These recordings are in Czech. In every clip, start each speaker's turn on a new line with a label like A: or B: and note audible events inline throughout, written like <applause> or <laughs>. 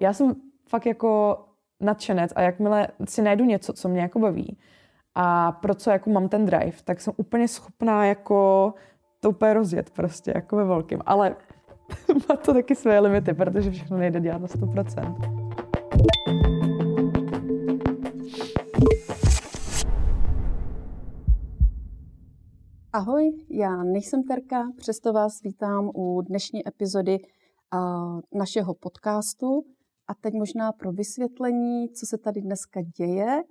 A: Já jsem fakt jako nadšenec a jakmile si najdu něco, co mě jako baví a pro co jako mám ten drive, tak jsem úplně schopná jako to úplně rozjet prostě, jako ve velkým. Ale <laughs> má to taky své limity, protože všechno nejde dělat na 100%.
B: Ahoj, já nejsem Terka, přesto vás vítám u dnešní epizody uh, našeho podcastu. A teď možná pro vysvětlení, co se tady dneska děje.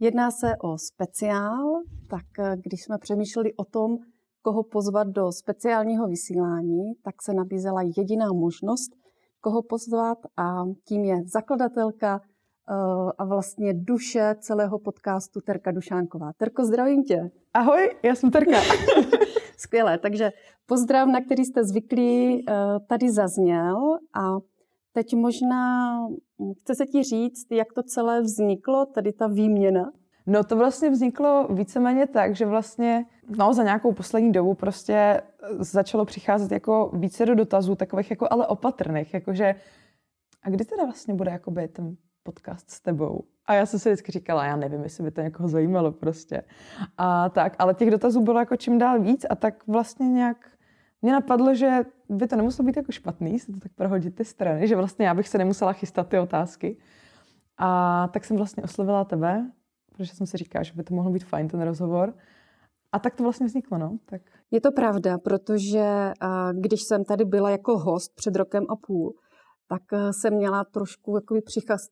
B: Jedná se o speciál, tak uh, když jsme přemýšleli o tom, koho pozvat do speciálního vysílání, tak se nabízela jediná možnost, koho pozvat a tím je zakladatelka uh, a vlastně duše celého podcastu Terka Dušánková. Terko, zdravím tě.
A: Ahoj, já jsem Terka. <laughs>
B: Skvělé, takže pozdrav, na který jste zvyklí, uh, tady zazněl a teď možná chce se ti říct, jak to celé vzniklo, tady ta výměna?
A: No to vlastně vzniklo víceméně tak, že vlastně no, za nějakou poslední dobu prostě eh, začalo přicházet jako více do dotazů, takových jako ale opatrných, jakože a kdy teda vlastně bude jakoby ten podcast s tebou? A já jsem si vždycky říkala, já nevím, jestli by to někoho zajímalo prostě. A tak, ale těch dotazů bylo jako čím dál víc a tak vlastně nějak mě napadlo, že by to nemuselo být jako špatný, se to tak prohodit ty strany, že vlastně já bych se nemusela chystat ty otázky. A tak jsem vlastně oslovila tebe, protože jsem si říkala, že by to mohlo být fajn ten rozhovor. A tak to vlastně vzniklo, no. Tak.
B: Je to pravda, protože když jsem tady byla jako host před rokem a půl, tak eh, jsem měla trošku jako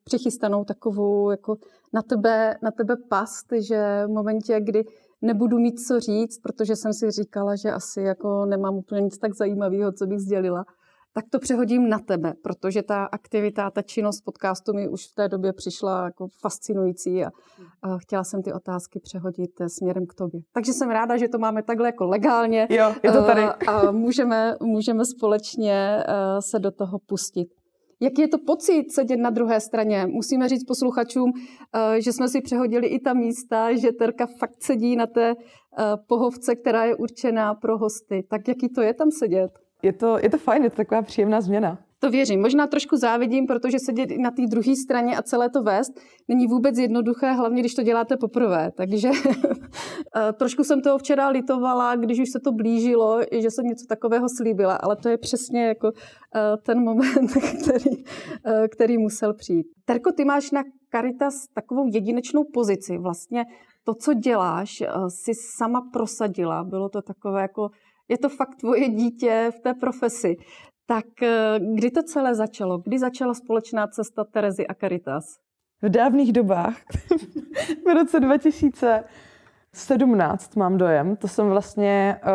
B: přichystanou takovou jako na tebe, na tebe past, že v momentě, kdy nebudu mít co říct, protože jsem si říkala, že asi jako nemám úplně nic tak zajímavého, co bych sdělila, tak to přehodím na tebe, protože ta aktivita, ta činnost podcastu mi už v té době přišla jako fascinující a, a chtěla jsem ty otázky přehodit eh, směrem k tobě. Takže jsem ráda, že to máme takhle jako legálně
A: jo, je to tady.
B: Eh, a můžeme, můžeme společně se do toho pustit. Jaký je to pocit sedět na druhé straně? Musíme říct posluchačům, eh, že jsme si přehodili i ta místa, že Terka fakt sedí na té eh, pohovce, která je určená pro hosty. Tak jaký to je tam sedět?
A: Je to, je to fajn, je to taková příjemná změna.
B: To věřím. Možná trošku závidím, protože sedět na té druhé straně a celé to vést není vůbec jednoduché, hlavně když to děláte poprvé. Takže <laughs> eh, trošku jsem toho včera litovala, když už se to blížilo, že jsem něco takového slíbila, ale to je přesně jako eh, ten moment, <laughs> který, eh, který musel přijít. Terko, ty máš na Caritas takovou jedinečnou pozici. Vlastně to, co děláš, si sama prosadila. Bylo to takové jako je to fakt tvoje dítě v té profesi. Tak eh, kdy to celé začalo? Kdy začala společná cesta Terezy a Caritas?
A: V dávných dobách, <laughs> v roce 2017 mám dojem, to jsem vlastně uh,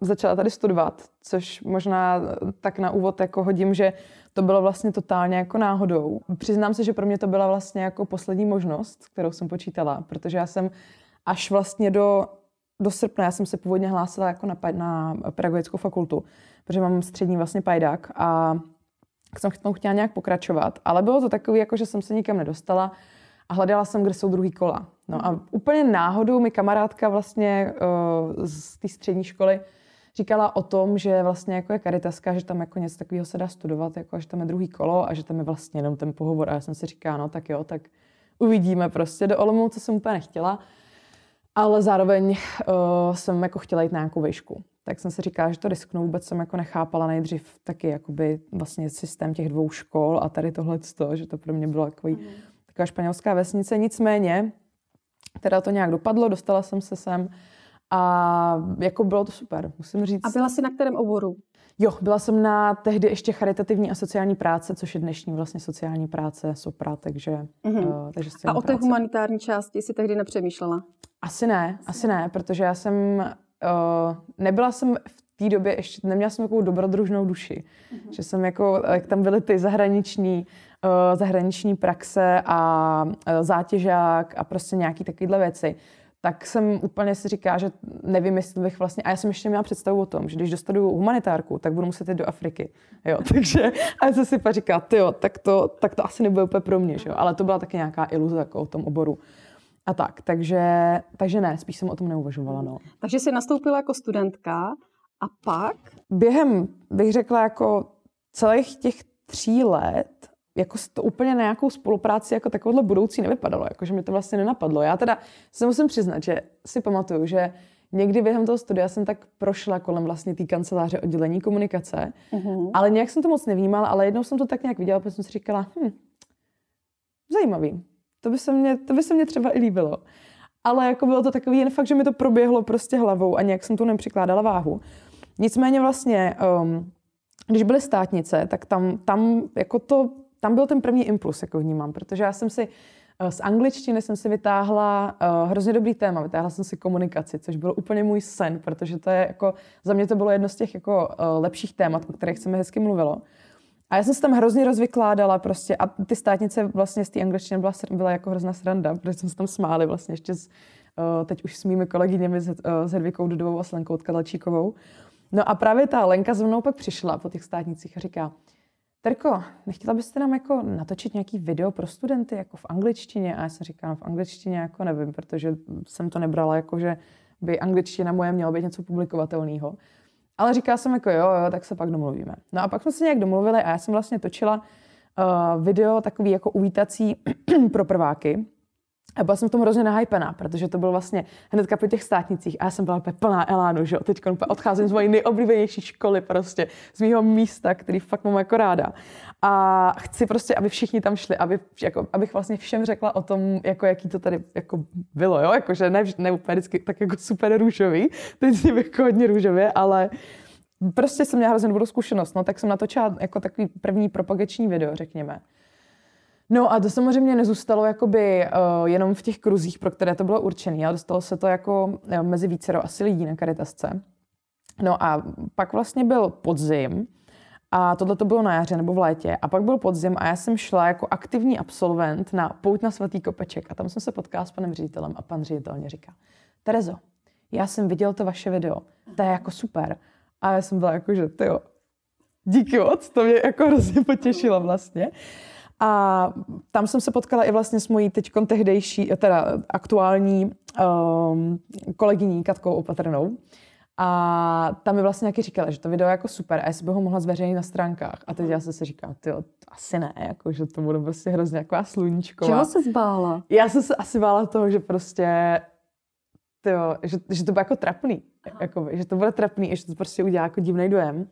A: začala tady studovat, což možná tak na úvod jako hodím, že to bylo vlastně totálně jako náhodou. Přiznám se, že pro mě to byla vlastně jako poslední možnost, kterou jsem počítala, protože já jsem až vlastně do, do srpna, já jsem se původně hlásila jako na, na pedagogickou fakultu, protože mám střední vlastně pajdák a jsem k tomu chtěla nějak pokračovat, ale bylo to takové, jako že jsem se nikam nedostala a hledala jsem, kde jsou druhý kola. No a úplně náhodou mi kamarádka vlastně uh, z té střední školy říkala o tom, že vlastně jako je karitaska, že tam jako něco takového se dá studovat, jako že tam je druhý kolo a že tam je vlastně jenom ten pohovor. A já jsem si říkala, no tak jo, tak uvidíme prostě. Do Olomouce jsem úplně nechtěla, ale zároveň uh, jsem jako chtěla jít na nějakou výšku tak jsem si říkala, že to risknu. Vůbec jsem jako nechápala nejdřív taky jakoby vlastně systém těch dvou škol a tady tohle že to pro mě bylo takový, mm. taková španělská vesnice. Nicméně, teda to nějak dopadlo, dostala jsem se sem a jako bylo to super, musím říct.
B: A byla jsi na kterém oboru?
A: Jo, byla jsem na tehdy ještě charitativní a sociální práce, což je dnešní vlastně sociální práce, SOPRA, takže, mm-hmm. uh, takže
B: A o té práce. humanitární části si tehdy nepřemýšlela?
A: Asi ne, asi ne, protože já jsem uh, nebyla jsem v té době ještě, neměla jsem takovou dobrodružnou duši. Mm-hmm. Že jsem jako, jak tam byly ty zahraniční, uh, zahraniční praxe a uh, zátěžák a prostě nějaký takovéhle věci, tak jsem úplně si říká, že nevím, jestli bych vlastně... A já jsem ještě měla představu o tom, že když dostanu humanitárku, tak budu muset jít do Afriky. Jo, <laughs> takže a já jsem si pak říká, jo, tak to, tak to asi nebude úplně pro mě, že jo? ale to byla taky nějaká iluze jako o tom oboru a tak. Takže, takže ne, spíš jsem o tom neuvažovala. No.
B: Takže jsi nastoupila jako studentka a pak?
A: Během, bych řekla, jako celých těch tří let jako to úplně na nějakou spolupráci jako takovouhle budoucí nevypadalo, jako že mi to vlastně nenapadlo. Já teda se musím přiznat, že si pamatuju, že někdy během toho studia jsem tak prošla kolem vlastně té kanceláře oddělení komunikace, uh-huh. ale nějak jsem to moc nevnímala, ale jednou jsem to tak nějak viděla, protože jsem si říkala, hm, zajímavý, to by se mě, to by se mě třeba i líbilo. Ale jako bylo to takový jen fakt, že mi to proběhlo prostě hlavou a nějak jsem tu nepřikládala váhu. Nicméně vlastně, um, když byly státnice, tak tam, tam, jako to, tam byl ten první impuls, jako vnímám, protože já jsem si uh, z angličtiny jsem si vytáhla uh, hrozně dobrý téma, vytáhla jsem si komunikaci, což byl úplně můj sen, protože to je jako, za mě to bylo jedno z těch jako uh, lepších témat, o kterých se mi hezky mluvilo. A já jsem se tam hrozně rozvykládala prostě a ty státnice vlastně z té angličtiny byla, byla jako hrozná sranda, protože jsme se tam smáli vlastně ještě s, uh, teď už s mými kolegyněmi s, uh, s Hedvikou Dudovou a s Lenkou Tkalčíkovou. No a právě ta Lenka za mnou pak přišla po těch státnicích a říká, Terko, nechtěla byste nám jako natočit nějaký video pro studenty jako v angličtině? A já jsem říkala, no, v angličtině jako nevím, protože jsem to nebrala jako, že by angličtina moje měla být něco publikovatelného. Ale říká jsem jako jo, jo, tak se pak domluvíme. No a pak jsme se nějak domluvili a já jsem vlastně točila uh, video takový jako uvítací <clears throat> pro prváky. A byla jsem v tom hrozně nahypená, protože to bylo vlastně hnedka po těch státnicích a já jsem byla úplně plná elánu, že jo. Teď odcházím z mojí nejoblíbenější školy prostě, z mého místa, který fakt mám jako ráda. A chci prostě, aby všichni tam šli, aby, jako, abych vlastně všem řekla o tom, jako jaký to tady jako bylo, jo. Jakože ne, ne úplně vždycky tak jako super růžový, teď si jako hodně růžově, ale prostě jsem měla hrozně dobrou zkušenost, no, tak jsem natočila jako takový první propagační video, řekněme. No a to samozřejmě nezůstalo jakoby uh, jenom v těch kruzích, pro které to bylo určené, ale dostalo se to jako uh, mezi vícero asi lidí na Karitasce. No a pak vlastně byl podzim a tohle to bylo na jaře nebo v létě a pak byl podzim a já jsem šla jako aktivní absolvent na pout na svatý kopeček a tam jsem se potkala s panem ředitelem a pan ředitel mě říká, Terezo, já jsem viděl to vaše video, to je jako super. A já jsem byla jako, že ty díky moc, to mě jako hrozně potěšilo vlastně. A tam jsem se potkala i vlastně s mojí teď tehdejší, teda aktuální um, kolegyní Katkou Opatrnou. A tam mi vlastně nějaký říkala, že to video je jako super a jestli by ho mohla zveřejnit na stránkách. A teď já jsem si říkala, ty asi ne, jako, že to bude prostě hrozně jako sluníčko.
B: Čeho se zbála?
A: Já jsem se asi bála toho, že prostě, tyjo, že, že to bude jako trapný. Jako, že to bude trapný, že to prostě udělá jako divný dojem.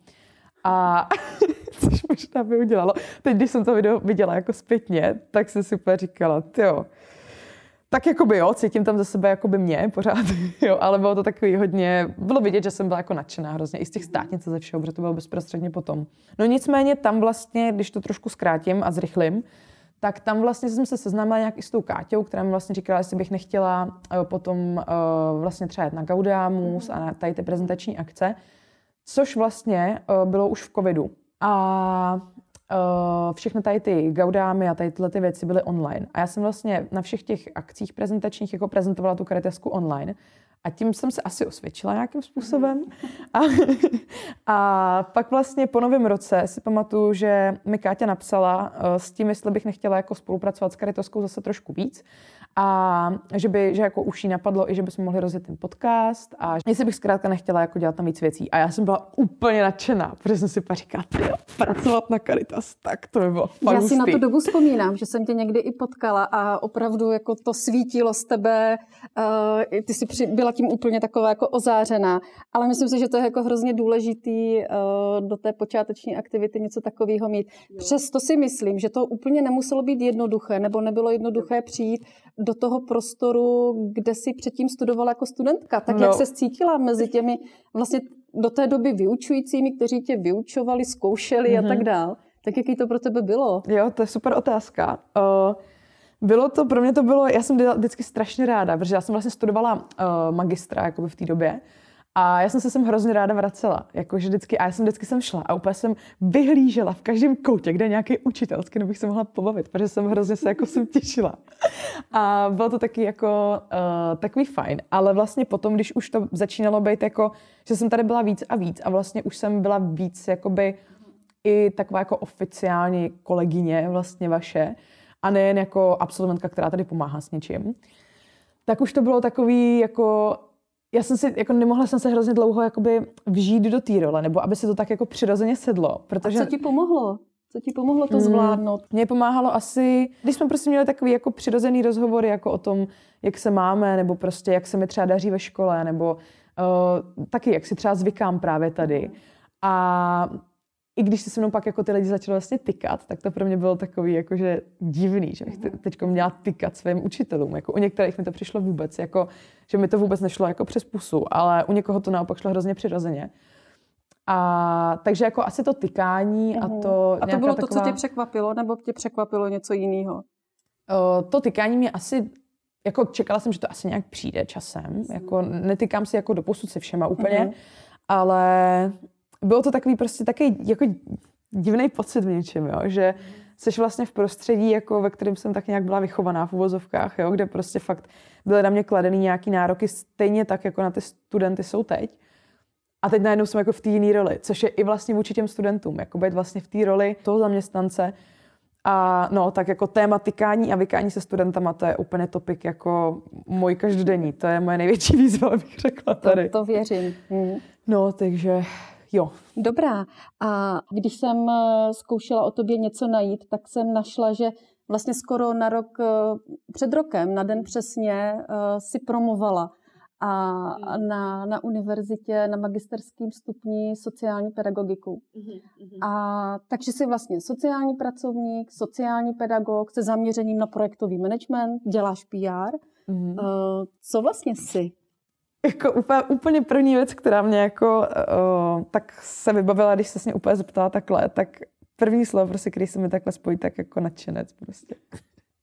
A: A <laughs> <laughs> což možná by udělalo. Teď, když jsem to video viděla jako zpětně, tak jsem si úplně říkala, jo, tak jako by jo, cítím tam za sebe jako by mě pořád, <laughs> jo, ale bylo to takový hodně, bylo vidět, že jsem byla jako nadšená hrozně i z těch státnic ze všeho, protože to bylo bezprostředně potom. No nicméně tam vlastně, když to trošku zkrátím a zrychlím, tak tam vlastně jsem se seznámila nějak i s tou Káťou, která mi vlastně říkala, jestli bych nechtěla uh, potom uh, vlastně třeba jet na Gaudiamus a na tady ty prezentační akce, což vlastně uh, bylo už v covidu. A uh, všechny tady ty gaudámy a tady tyhle ty věci byly online. A já jsem vlastně na všech těch akcích prezentačních jako prezentovala tu karitesku online. A tím jsem se asi osvědčila nějakým způsobem. A, <laughs> a pak vlastně po novém roce si pamatuju, že mi Káťa napsala uh, s tím, jestli bych nechtěla jako spolupracovat s Karitoskou zase trošku víc a že by, že jako už jí napadlo i, že bychom mohli rozjet ten podcast a jestli bych zkrátka nechtěla jako dělat tam víc věcí. A já jsem byla úplně nadšená, protože jsem si pak říkala, pracovat na Caritas, tak to by bylo
B: Já si na tu dobu vzpomínám, že jsem tě někdy i potkala a opravdu jako to svítilo z tebe, uh, ty jsi při, byla tím úplně taková jako ozářená, ale myslím si, že to je jako hrozně důležitý uh, do té počáteční aktivity něco takového mít. Přesto si myslím, že to úplně nemuselo být jednoduché, nebo nebylo jednoduché přijít do toho prostoru, kde si předtím studovala jako studentka. Tak no. jak se cítila mezi těmi vlastně do té doby vyučujícími, kteří tě vyučovali, zkoušeli mm-hmm. a tak mhm. dál. Tak jaký to pro tebe bylo?
A: Jo, to je super otázka. Uh, bylo to, pro mě to bylo, já jsem vždycky strašně ráda, protože já jsem vlastně studovala uh, magistra jakoby v té době. A já jsem se sem hrozně ráda vracela. Jakože vždycky, a já jsem vždycky sem šla a úplně jsem vyhlížela v každém koutě, kde nějaký učitelský, nebo bych se mohla pobavit, protože jsem hrozně se jako jsem těšila. A bylo to taky jako uh, takový fajn. Ale vlastně potom, když už to začínalo být jako, že jsem tady byla víc a víc a vlastně už jsem byla víc jakoby i taková jako oficiální kolegyně vlastně vaše a nejen jako absolventka, která tady pomáhá s něčím, tak už to bylo takový jako já jsem si, jako nemohla jsem se hrozně dlouho jakoby vžít do té role, nebo aby se to tak jako přirozeně sedlo.
B: Protože... A co ti pomohlo? Co ti pomohlo to hmm. zvládnout?
A: Mně pomáhalo asi, když jsme prostě měli takový jako přirozený rozhovory jako o tom, jak se máme, nebo prostě jak se mi třeba daří ve škole, nebo uh, taky jak si třeba zvykám právě tady. A i když se se mnou pak jako ty lidi začaly vlastně tykat, tak to pro mě bylo takový jakože divný, že bych teď měla tykat svým učitelům. Jako u některých mi to přišlo vůbec, jako, že mi to vůbec nešlo jako přes pusu, ale u někoho to naopak šlo hrozně přirozeně. A takže jako asi to tykání a mhm. to...
B: A to bylo to, co tě překvapilo, nebo tě překvapilo něco jiného?
A: To tykání mě asi jako čekala jsem, že to asi nějak přijde časem. Jako netykám si jako do posud se všema úplně, mm-hmm. ale bylo to takový prostě taky jako divný pocit v něčem, jo? že jsi vlastně v prostředí, jako ve kterém jsem tak nějak byla vychovaná v uvozovkách, jo? kde prostě fakt byly na mě kladený nějaký nároky stejně tak, jako na ty studenty jsou teď. A teď najednou jsem jako v té jiné roli, což je i vlastně vůči těm studentům, jako být vlastně v té roli toho zaměstnance. A no, tak jako téma tykání a vykání se studentama, to je úplně topik jako můj každodenní. To je moje největší <laughs> výzva, bych řekla tady.
B: To, to věřím. Hmm.
A: No, takže jo.
B: Dobrá. A když jsem eh, zkoušela o tobě něco najít, tak jsem našla, že vlastně skoro na rok, eh, před rokem, na den přesně, eh, si promovala a hmm. na, na univerzitě na magisterském stupni sociální pedagogiku. Mm-hmm. A takže jsi vlastně sociální pracovník, sociální pedagog se zaměřením na projektový management, děláš PR. Mm-hmm. Co vlastně jsi?
A: Jako úplně, úplně první věc, která mě jako uh, tak se vybavila, když se mě úplně zeptala takhle, tak první slovo, prostě, který se mi takhle spojí, tak jako nadšenec prostě.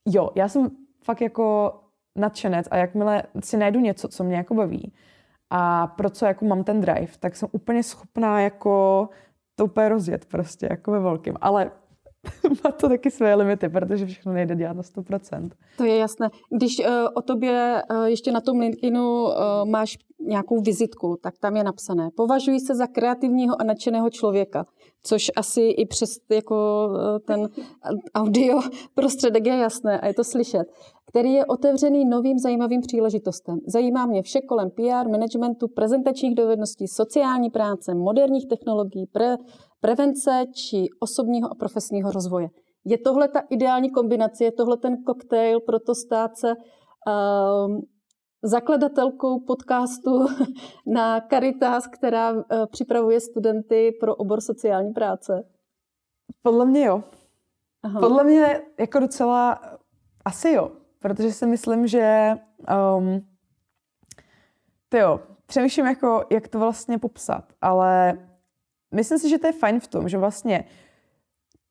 A: Jo, já jsem fakt jako nadšenec a jakmile si najdu něco, co mě jako baví a pro co jako mám ten drive, tak jsem úplně schopná jako to úplně rozjet prostě, jako ve velkým. Ale <laughs> má to taky své limity, protože všechno nejde dělat na 100%.
B: To je jasné. Když uh, o tobě uh, ještě na tom LinkedInu uh, máš nějakou vizitku, tak tam je napsané. Považuji se za kreativního a nadšeného člověka, což asi i přes jako ten <laughs> audio prostředek je jasné a je to slyšet který je otevřený novým zajímavým příležitostem. Zajímá mě vše kolem PR, managementu, prezentačních dovedností, sociální práce, moderních technologií, pre, prevence či osobního a profesního rozvoje. Je tohle ta ideální kombinace, je tohle ten koktejl pro to stát se uh, zakladatelkou podcastu <laughs> na Caritas, která uh, připravuje studenty pro obor sociální práce?
A: Podle mě jo. Aha. Podle mě jako docela asi jo protože si myslím, že um, jo, přemýšlím jako, jak to vlastně popsat, ale myslím si, že to je fajn v tom, že vlastně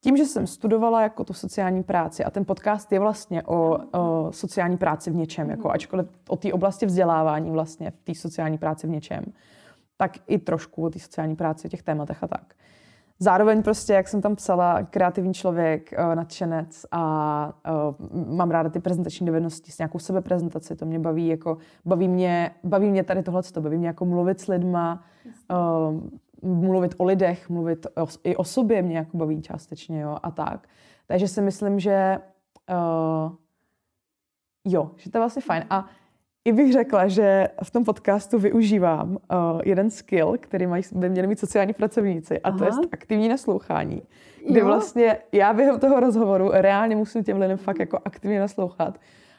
A: tím, že jsem studovala jako tu sociální práci a ten podcast je vlastně o, o sociální práci v něčem, jako ačkoliv o té oblasti vzdělávání vlastně v té sociální práci v něčem, tak i trošku o té sociální práci, o těch tématech a tak. Zároveň prostě, jak jsem tam psala, kreativní člověk, eh, nadšenec a uh, mám ráda ty prezentační dovednosti s nějakou sebeprezentaci, to mě baví, jako baví mě, baví mě tady tohle, baví mě jako mluvit s lidma, mluvit o lidech, mluvit o, i o sobě mě jako baví částečně, jo, a tak. Takže si myslím, že uh, jo, že to je vlastně fajn. A i bych řekla, že v tom podcastu využívám uh, jeden skill, který mají, by měli mít sociální pracovníci, a Aha. to je aktivní naslouchání. Kdy jo. vlastně já během toho rozhovoru reálně musím těm lidem fakt jako aktivně naslouchat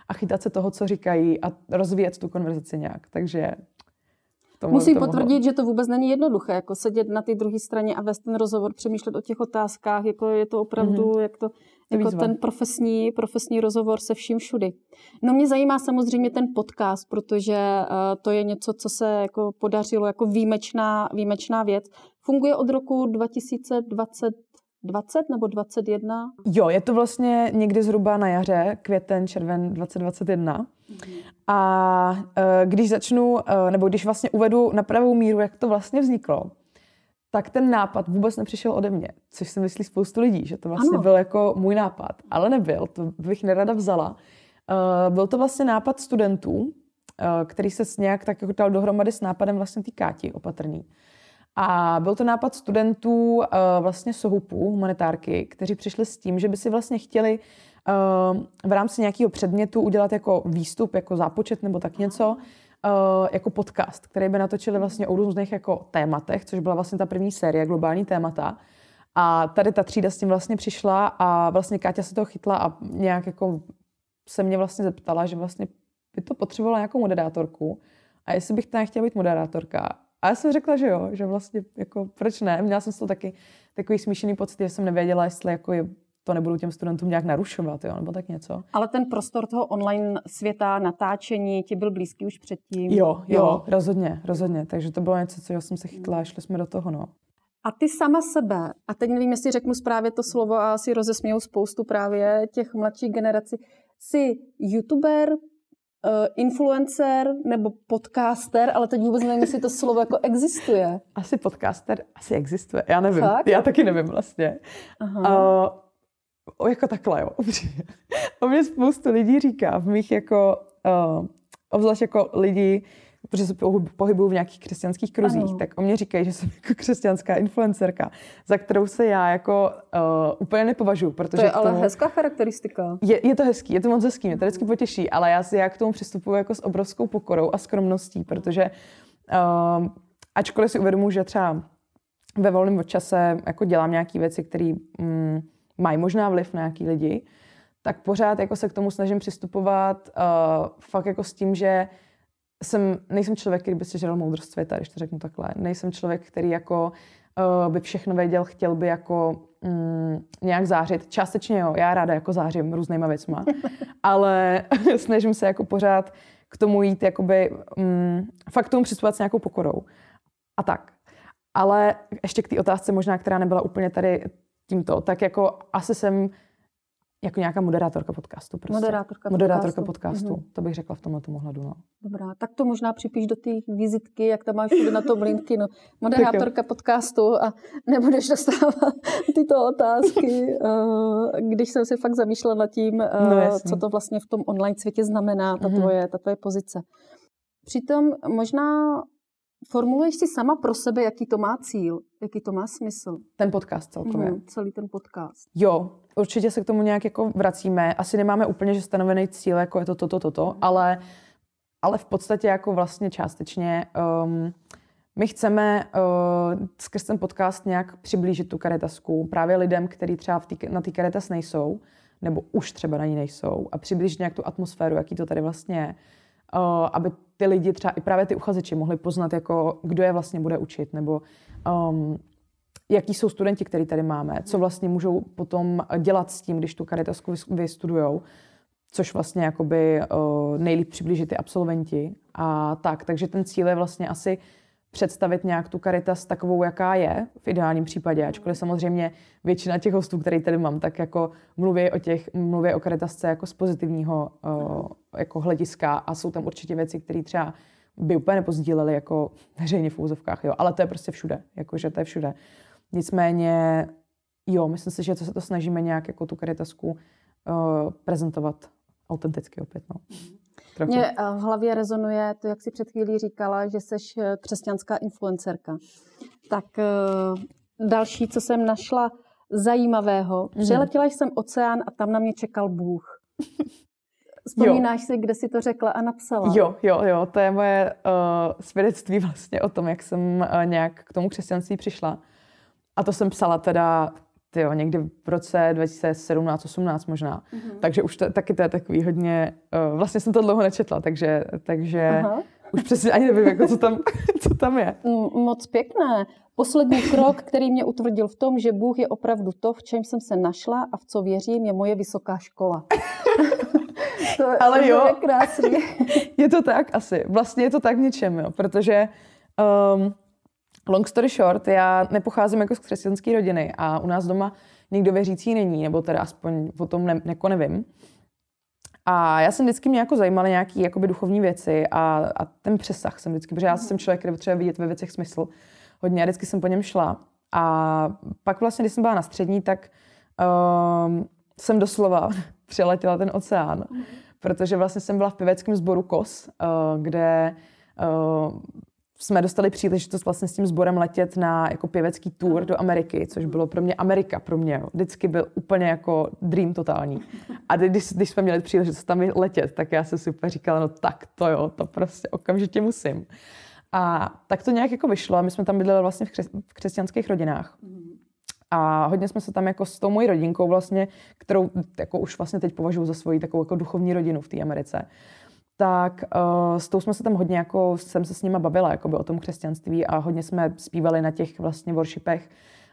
A: a chytat se toho, co říkají a rozvíjet tu konverzaci nějak. Takže
B: tomu, Musím tomu potvrdit, že to vůbec není jednoduché, jako sedět na té druhé straně a vést ten rozhovor, přemýšlet o těch otázkách, jako je to opravdu, mm-hmm. jak to, jako ten profesní, profesní rozhovor se vším všudy. No mě zajímá samozřejmě ten podcast, protože uh, to je něco, co se jako podařilo jako výjimečná, výjimečná věc. Funguje od roku 2020 20 nebo 21?
A: Jo, je to vlastně někdy zhruba na jaře, květen, červen 2021. Mm-hmm. A uh, když začnu, uh, nebo když vlastně uvedu na pravou míru, jak to vlastně vzniklo, tak ten nápad vůbec nepřišel ode mě, což si myslí spoustu lidí, že to vlastně ano. byl jako můj nápad, ale nebyl, to bych nerada vzala. Uh, byl to vlastně nápad studentů, který se nějak tak jako dal dohromady s nápadem vlastně té Káti opatrný. A byl to nápad studentů vlastně Sohupu, humanitárky, kteří přišli s tím, že by si vlastně chtěli uh, v rámci nějakého předmětu udělat jako výstup, jako zápočet nebo tak něco, uh, jako podcast, který by natočili vlastně o různých jako tématech, což byla vlastně ta první série globální témata. A tady ta třída s tím vlastně přišla a vlastně Káťa se toho chytla a nějak jako se mě vlastně zeptala, že vlastně by to potřebovala nějakou moderátorku a jestli bych tam chtěla být moderátorka. A já jsem řekla, že jo, že vlastně jako proč ne. Měla jsem z toho taky takový smíšený pocit, že jsem nevěděla, jestli jako je, to nebudu těm studentům nějak narušovat, jo, nebo tak něco.
B: Ale ten prostor toho online světa, natáčení, ti byl blízký už předtím?
A: Jo, jo, jo. rozhodně, rozhodně. Takže to bylo něco, co jsem se chytla a šli jsme do toho, no.
B: A ty sama sebe, a teď nevím, jestli řeknu správně to slovo a asi rozesmějou spoustu právě těch mladších generací, jsi youtuber, uh, influencer nebo podcaster, ale teď vůbec nevím, jestli to slovo jako existuje.
A: Asi podcaster, asi existuje, já nevím. Fakt? Já taky nevím vlastně. Aha. Uh, jako takhle, jo, <laughs> O mě spoustu lidí říká v mých jako, uh, obzvlášť jako lidi, protože se pohybuju v nějakých křesťanských kruzích, ano. tak o mě říkají, že jsem <laughs> jako křesťanská influencerka, za kterou se já jako uh, úplně nepovažuji. Protože
B: to je ale tomu, hezká charakteristika.
A: Je, je to hezký, je to moc hezký, mě to vždycky potěší, ale já, si, já k tomu přistupuji jako s obrovskou pokorou a skromností, protože uh, ačkoliv si uvědomuji, že třeba ve volném čase jako dělám nějaké věci, které mm, mají možná vliv na nějaký lidi, tak pořád jako se k tomu snažím přistupovat uh, fakt jako s tím, že jsem, nejsem člověk, který by si žral moudrost světa, když to řeknu takhle. Nejsem člověk, který jako uh, by všechno věděl, chtěl by jako um, nějak zářit. Částečně jo, já ráda jako zářím různýma věcma, <laughs> ale <laughs> snažím se jako pořád k tomu jít, jakoby um, fakt tomu přistupovat s nějakou pokorou. A tak. Ale ještě k té otázce možná, která nebyla úplně tady tímto, tak jako asi jsem jako nějaká moderátorka podcastu. Prostě.
B: Moderátorka,
A: moderátorka podcastu. podcastu. Mm-hmm. To bych řekla v tomhle ohledu. No.
B: Dobrá, tak to možná připíš do té vizitky, jak tam máš na tom <laughs> linky. No. Moderátorka podcastu a nebudeš dostávat <laughs> tyto otázky, <laughs> eh, když jsem si fakt zamýšlela nad tím, eh, no, co to vlastně v tom online světě znamená, ta, mm-hmm. tvoje, ta tvoje pozice. Přitom možná Formuluješ si sama pro sebe, jaký to má cíl, jaký to má smysl?
A: Ten podcast celkově. Mm,
B: celý ten podcast.
A: Jo, určitě se k tomu nějak jako vracíme. Asi nemáme úplně že stanovený cíl, jako je to toto, toto, to, ale, ale v podstatě jako vlastně částečně um, my chceme uh, skrz ten podcast nějak přiblížit tu karitasku právě lidem, kteří třeba v tý, na té karitas nejsou, nebo už třeba na ní nejsou a přiblížit nějak tu atmosféru, jaký to tady vlastně je aby ty lidi, třeba i právě ty uchazeči, mohli poznat, jako, kdo je vlastně bude učit, nebo um, jaký jsou studenti, který tady máme, co vlastně můžou potom dělat s tím, když tu karitasku vystudujou, což vlastně jakoby uh, nejlíp přiblížit ty absolventi a tak. Takže ten cíl je vlastně asi představit nějak tu Caritas takovou, jaká je v ideálním případě. Ačkoliv samozřejmě většina těch hostů, který tady mám, tak jako mluví o těch, mluví o Caritasce jako z pozitivního uh, jako hlediska a jsou tam určitě věci, které třeba by úplně nepozdíleli jako veřejně v úzovkách, jo. Ale to je prostě všude, jakože to je všude. Nicméně, jo, myslím si, že to se to snažíme nějak jako tu Caritasku uh, prezentovat autenticky opět, no.
B: Trochu. Mě eh, v hlavě rezonuje to, jak si před chvílí říkala, že jsi eh, křesťanská influencerka. Tak eh, další, co jsem našla zajímavého. Mm-hmm. Přiletěla jsem oceán a tam na mě čekal Bůh. <laughs> Vzpomínáš jo. si, kde si to řekla a napsala?
A: Jo, jo, jo. To je moje uh, svědectví vlastně o tom, jak jsem uh, nějak k tomu křesťanství přišla. A to jsem psala teda tyjo, někdy v roce 2017-18 možná. Mm-hmm. Takže už to, taky to je takový hodně, uh, vlastně jsem to dlouho nečetla, takže, takže Aha. už přesně ani nevím, jako, co, tam, <laughs> co tam je.
B: Moc pěkné. Poslední krok, který mě utvrdil v tom, že Bůh je opravdu to, v čem jsem se našla a v co věřím, je moje vysoká škola. <laughs>
A: to, Ale jo, je krásný. <laughs> je to tak asi. Vlastně je to tak v něčem, jo, protože um, Long story short, já nepocházím jako z křesťanské rodiny a u nás doma nikdo věřící není, nebo teda aspoň o tom ne, jako nevím. A já jsem vždycky mě jako zajímaly nějaké jakoby duchovní věci a, a ten přesah jsem vždycky, protože já jsem člověk, který potřebuje vidět ve věcech smysl hodně a vždycky jsem po něm šla. A pak vlastně, když jsem byla na střední, tak um, jsem doslova <laughs> přiletěla ten oceán, protože vlastně jsem byla v pěveckém sboru KOS, uh, kde uh, jsme dostali příležitost vlastně s tím sborem letět na jako pěvecký tour do Ameriky, což bylo pro mě Amerika, pro mě jo. vždycky byl úplně jako dream totální. A když, když jsme měli příležitost tam letět, tak já jsem si úplně říkala, no tak to jo, to prostě okamžitě musím. A tak to nějak jako vyšlo a my jsme tam bydleli vlastně v, křes, v křesťanských rodinách. A hodně jsme se tam jako s tou mojí rodinkou vlastně, kterou jako už vlastně teď považuji za svoji takovou jako duchovní rodinu v té Americe, tak uh, s tou jsme se tam hodně jako, jsem se s nima bavila jako by o tom křesťanství a hodně jsme zpívali na těch vlastně worshipech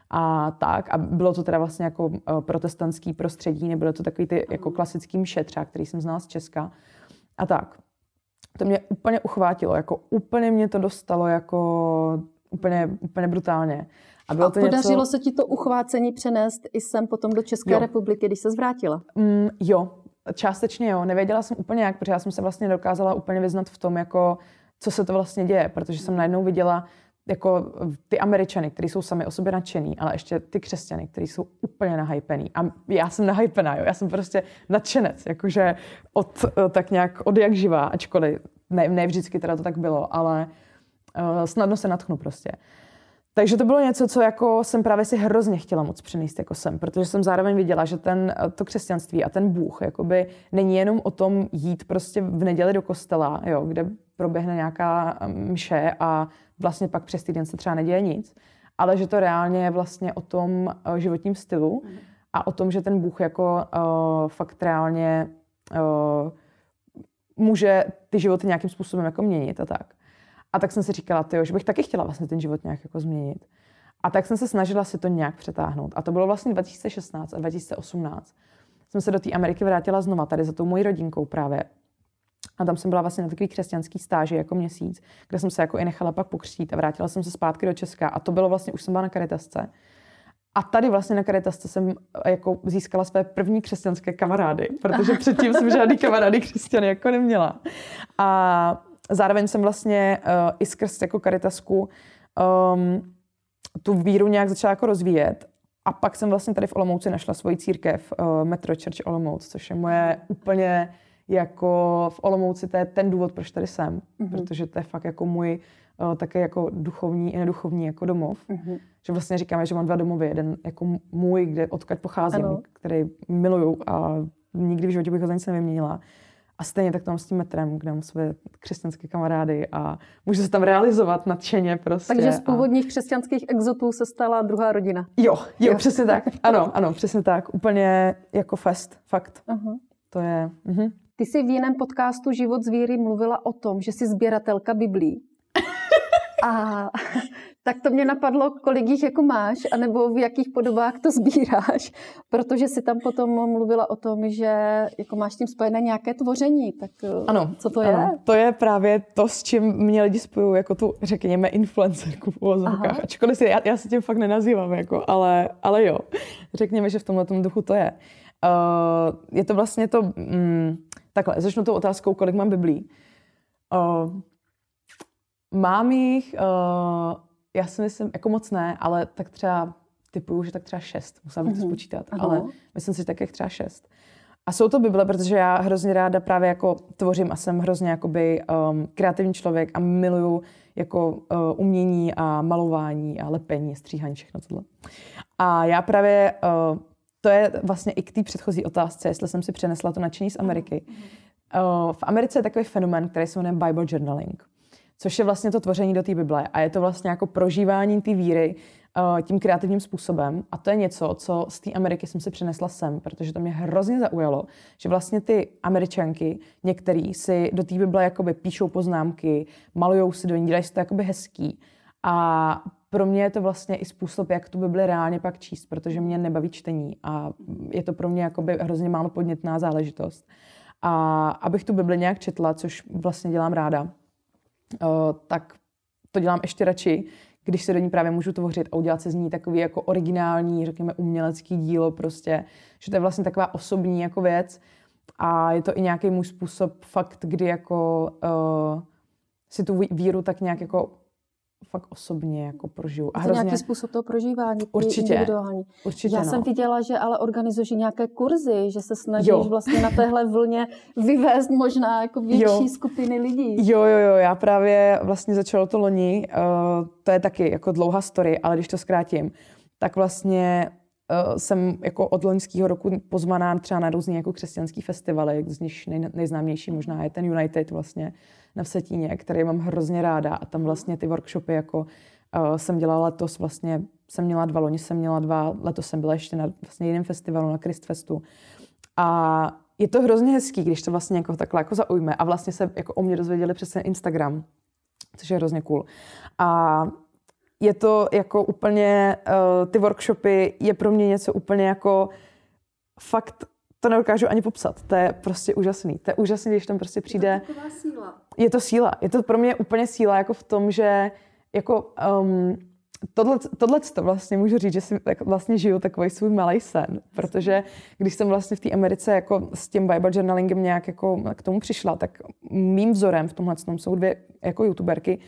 A: a tak. A bylo to teda vlastně jako uh, protestantský prostředí, nebylo to takový ty jako klasický mše třeba, který jsem znala z Česka a tak. To mě úplně uchvátilo, jako úplně mě to dostalo jako úplně, úplně brutálně.
B: A, bylo a to podařilo něco... se ti to uchvácení přenést i sem potom do České jo. republiky, když se zvrátila?
A: Mm, jo, částečně jo. Nevěděla jsem úplně jak, protože já jsem se vlastně dokázala úplně vyznat v tom, jako, co se to vlastně děje, protože jsem najednou viděla jako ty Američany, kteří jsou sami o sobě nadšený, ale ještě ty křesťany, kteří jsou úplně nahypený. A já jsem nahypená, jo. Já jsem prostě nadšenec, jakože od, tak nějak od jak živá, ačkoliv ne, ne vždycky teda to tak bylo, ale uh, snadno se natchnu prostě. Takže to bylo něco, co jako jsem právě si hrozně chtěla moc přenést jako jsem, protože jsem zároveň viděla, že ten, to křesťanství a ten Bůh jakoby není jenom o tom jít prostě v neděli do kostela, jo, kde proběhne nějaká mše a vlastně pak přes týden se třeba neděje nic, ale že to reálně je vlastně o tom eh, životním stylu a o tom, že ten Bůh jako uh, fakt reálně uh, může ty životy nějakým způsobem jako měnit a tak. A tak jsem si říkala, tyjo, že bych taky chtěla vlastně ten život nějak jako změnit. A tak jsem se snažila si to nějak přetáhnout. A to bylo vlastně 2016 a 2018. Jsem se do té Ameriky vrátila znova, tady za tou mojí rodinkou právě. A tam jsem byla vlastně na takový křesťanský stáži jako měsíc, kde jsem se jako i nechala pak pokřtít a vrátila jsem se zpátky do Česka. A to bylo vlastně, už jsem byla na Caritasce. A tady vlastně na Caritasce jsem jako získala své první křesťanské kamarády, protože předtím jsem žádný kamarády křesťany jako neměla. A zároveň jsem vlastně uh, i skrz jako Caritasku um, tu víru nějak začala jako rozvíjet. A pak jsem vlastně tady v Olomouci našla svoji církev uh, Metro Church Olomouc, což je moje úplně jako v Olomouci, to je ten důvod, proč tady jsem. Mm-hmm. Protože to je fakt jako můj uh, také jako duchovní i neduchovní jako domov. Mm-hmm. Že vlastně říkáme, že mám dva domovy. Jeden jako můj, kde odkud pocházím, ano. který miluju a nikdy v životě bych ho za nic nevyměnila. A stejně tak tam s tím metrem, kde mám své křesťanské kamarády a můžu se tam realizovat nadšeně prostě.
B: Takže z původních a... křesťanských exotů se stala druhá rodina.
A: Jo, jo, jo. přesně tak. Ano, ano, přesně tak. Úplně jako fest, fakt. Uh-huh. To je... Uh-huh.
B: Ty jsi v jiném podcastu Život zvíry mluvila o tom, že jsi sběratelka Biblí. <laughs> A tak to mě napadlo, kolik jich jako máš, anebo v jakých podobách to sbíráš, protože si tam potom mluvila o tom, že jako máš tím spojené nějaké tvoření, tak eh, ano, co to ano. je?
A: To je právě to, s čím mě lidi spojují, jako tu, řekněme, influencerku v uvozovkách. Ačkoliv si, já, já si tím fakt nenazývám, jako, ale, ale jo, řekněme, že v tomhle duchu to je. Uh, je to vlastně to, mm, takhle, začnu tou otázkou, kolik mám biblí. Uh, Mám jich, uh, já si myslím, jako moc ne, ale tak třeba typuju, že tak třeba šest. Musela bych mm-hmm. to mhm. spočítat, Aha. ale myslím si, že tak jak třeba šest. A jsou to Bible, protože já hrozně ráda právě jako tvořím a jsem hrozně jakoby um, kreativní člověk a miluju jako uh, umění a malování a lepení, stříhání, všechno tohle. A já právě, uh, to je vlastně i k té předchozí otázce, jestli jsem si přenesla to nadšení z Ameriky. Uh, v Americe je takový fenomén, který se jmenuje Bible Journaling což je vlastně to tvoření do té Bible. A je to vlastně jako prožívání té víry uh, tím kreativním způsobem. A to je něco, co z té Ameriky jsem si přinesla sem, protože to mě hrozně zaujalo, že vlastně ty američanky, některý si do té Bible jakoby píšou poznámky, malujou si do ní, dělají si to jakoby hezký. A pro mě je to vlastně i způsob, jak tu Bibli reálně pak číst, protože mě nebaví čtení a je to pro mě jakoby hrozně málo podnětná záležitost. A abych tu Bibli nějak četla, což vlastně dělám ráda, Eh, tak to dělám ještě radši, když se do ní právě můžu tvořit a udělat se z ní takový jako originální, řekněme, umělecký dílo prostě, že to je vlastně taková osobní jako věc. A je to i nějaký můj způsob fakt, kdy jako uh, si tu víru tak nějak jako fakt osobně jako prožiju.
B: A hrozně... nějaký způsob toho prožívání, určitě, individuální.
A: Určitě,
B: Já
A: no.
B: jsem viděla, že ale organizuješ nějaké kurzy, že se snažíš jo. vlastně na téhle vlně vyvést možná jako větší jo. skupiny lidí.
A: Jo, jo, jo, já právě vlastně začalo to loni, uh, to je taky jako dlouhá story, ale když to zkrátím, tak vlastně jsem jako od loňského roku pozvaná třeba na různý jako křesťanský festivaly, z nich nej, nejznámější možná je ten United vlastně, na Vsetíně, který mám hrozně ráda a tam vlastně ty workshopy jako uh, jsem dělala letos vlastně, jsem měla dva, loni jsem měla dva, letos jsem byla ještě na vlastně jiném festivalu, na Christfestu. A je to hrozně hezký, když to vlastně jako takhle jako zaujme a vlastně se jako o mě dozvěděli přes ten Instagram, což je hrozně cool. A je to jako úplně, uh, ty workshopy je pro mě něco úplně jako fakt to nedokážu ani popsat. To je prostě úžasný. To je úžasný, když tam prostě přijde.
B: Je to síla.
A: Je to síla. Je to pro mě úplně síla jako v tom, že jako um, tohle, tohle to vlastně můžu říct, že si vlastně žiju takový svůj malý sen, protože když jsem vlastně v té Americe jako s tím Bible journalingem nějak jako k tomu přišla, tak mým vzorem v tomhle jsou dvě jako youtuberky,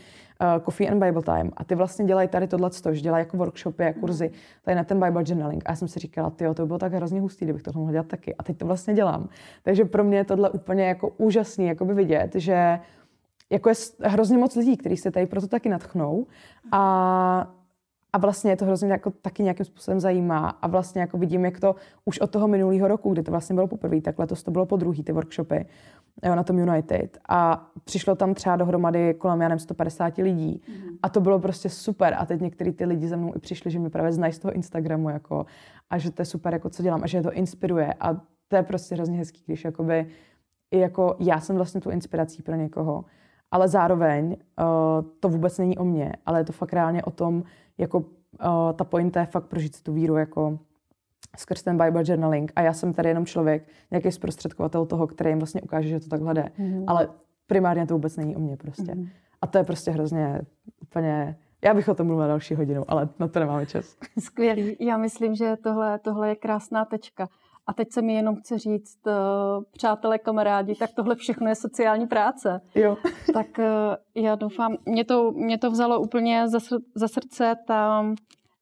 A: uh, Coffee and Bible Time a ty vlastně dělají tady tohle, že dělají jako workshopy a kurzy tady na ten Bible journaling. A já jsem si říkala, ty to by bylo tak hrozně hustý, kdybych to mohla dělat taky. A teď to vlastně dělám. Takže pro mě je tohle úplně jako úžasný jako by vidět, že jako je hrozně moc lidí, kteří se tady proto taky natchnou a a vlastně je to hrozně jako taky nějakým způsobem zajímá. A vlastně jako vidím, jak to už od toho minulého roku, kdy to vlastně bylo poprvé, tak letos to bylo po druhý ty workshopy jo, na tom United. A přišlo tam třeba dohromady kolem, já nevím, 150 lidí. Mm. a to bylo prostě super. A teď některý ty lidi za mnou i přišli, že mi právě znají z toho Instagramu jako a že to je super, jako co dělám a že je to inspiruje. A to je prostě hrozně hezký, když jakoby i jako já jsem vlastně tu inspirací pro někoho, ale zároveň uh, to vůbec není o mně, ale je to fakt reálně o tom, jako uh, ta pointa je fakt prožít si tu víru jako skrz ten Bible journaling. A já jsem tady jenom člověk, nějaký zprostředkovatel toho, který jim vlastně ukáže, že to takhle jde. Mm-hmm. Ale primárně to vůbec není o mně prostě. Mm-hmm. A to je prostě hrozně úplně... Já bych o tom mluvila další hodinu, ale na to nemáme čas.
B: Skvělý. Já myslím, že tohle, tohle je krásná tečka. A teď se mi jenom chce říct, uh, přátelé, kamarádi, tak tohle všechno je sociální práce.
A: Jo. <laughs>
B: tak uh, já doufám, mě to, mě to vzalo úplně za, sr- za srdce ta,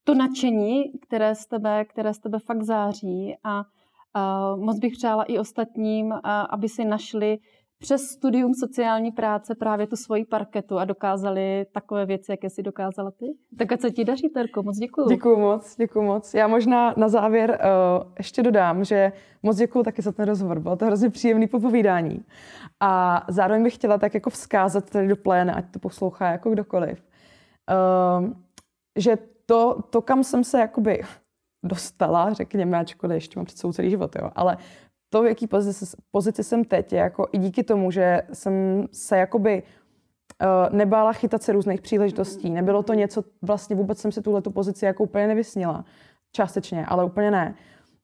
B: to nadšení, které z tebe, které z tebe fakt září a uh, moc bych přála i ostatním, uh, aby si našli přes studium sociální práce právě tu svoji parketu a dokázali takové věci, jaké si dokázala ty. Tak a co ti daří, Terko? Moc děkuju.
A: Děkuju moc, děkuju moc. Já možná na závěr uh, ještě dodám, že moc děkuju taky za ten rozhovor. Bylo to hrozně příjemný popovídání. A zároveň bych chtěla tak jako vzkázat tady do pléna, ať to poslouchá jako kdokoliv, uh, že to, to, kam jsem se jakoby dostala, řekněme, ačkoliv ještě mám před sebou celý život, jo, ale to, v jaký pozici, pozici jsem teď, jako i díky tomu, že jsem se jakoby uh, nebála chytat se různých příležitostí. Nebylo to něco, vlastně vůbec jsem si tuhle pozici jako úplně nevysnila. Částečně, ale úplně ne.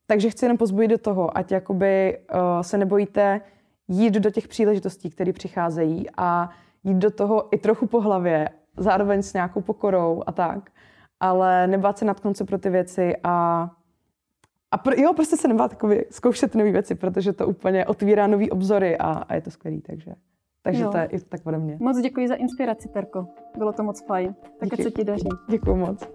A: Takže chci jenom pozbudit do toho, ať jakoby uh, se nebojíte jít do těch příležitostí, které přicházejí a jít do toho i trochu po hlavě, zároveň s nějakou pokorou a tak. Ale nebát se natknout se pro ty věci a a pro, jo, prostě se nebát takový, zkoušet nové věci, protože to úplně otvírá nový obzory a, a je to skvělý, takže. Takže jo. to je i tak ode mě.
B: Moc děkuji za inspiraci, Terko. Bylo to moc fajn. Tak se ti daří.
A: Děkuji moc.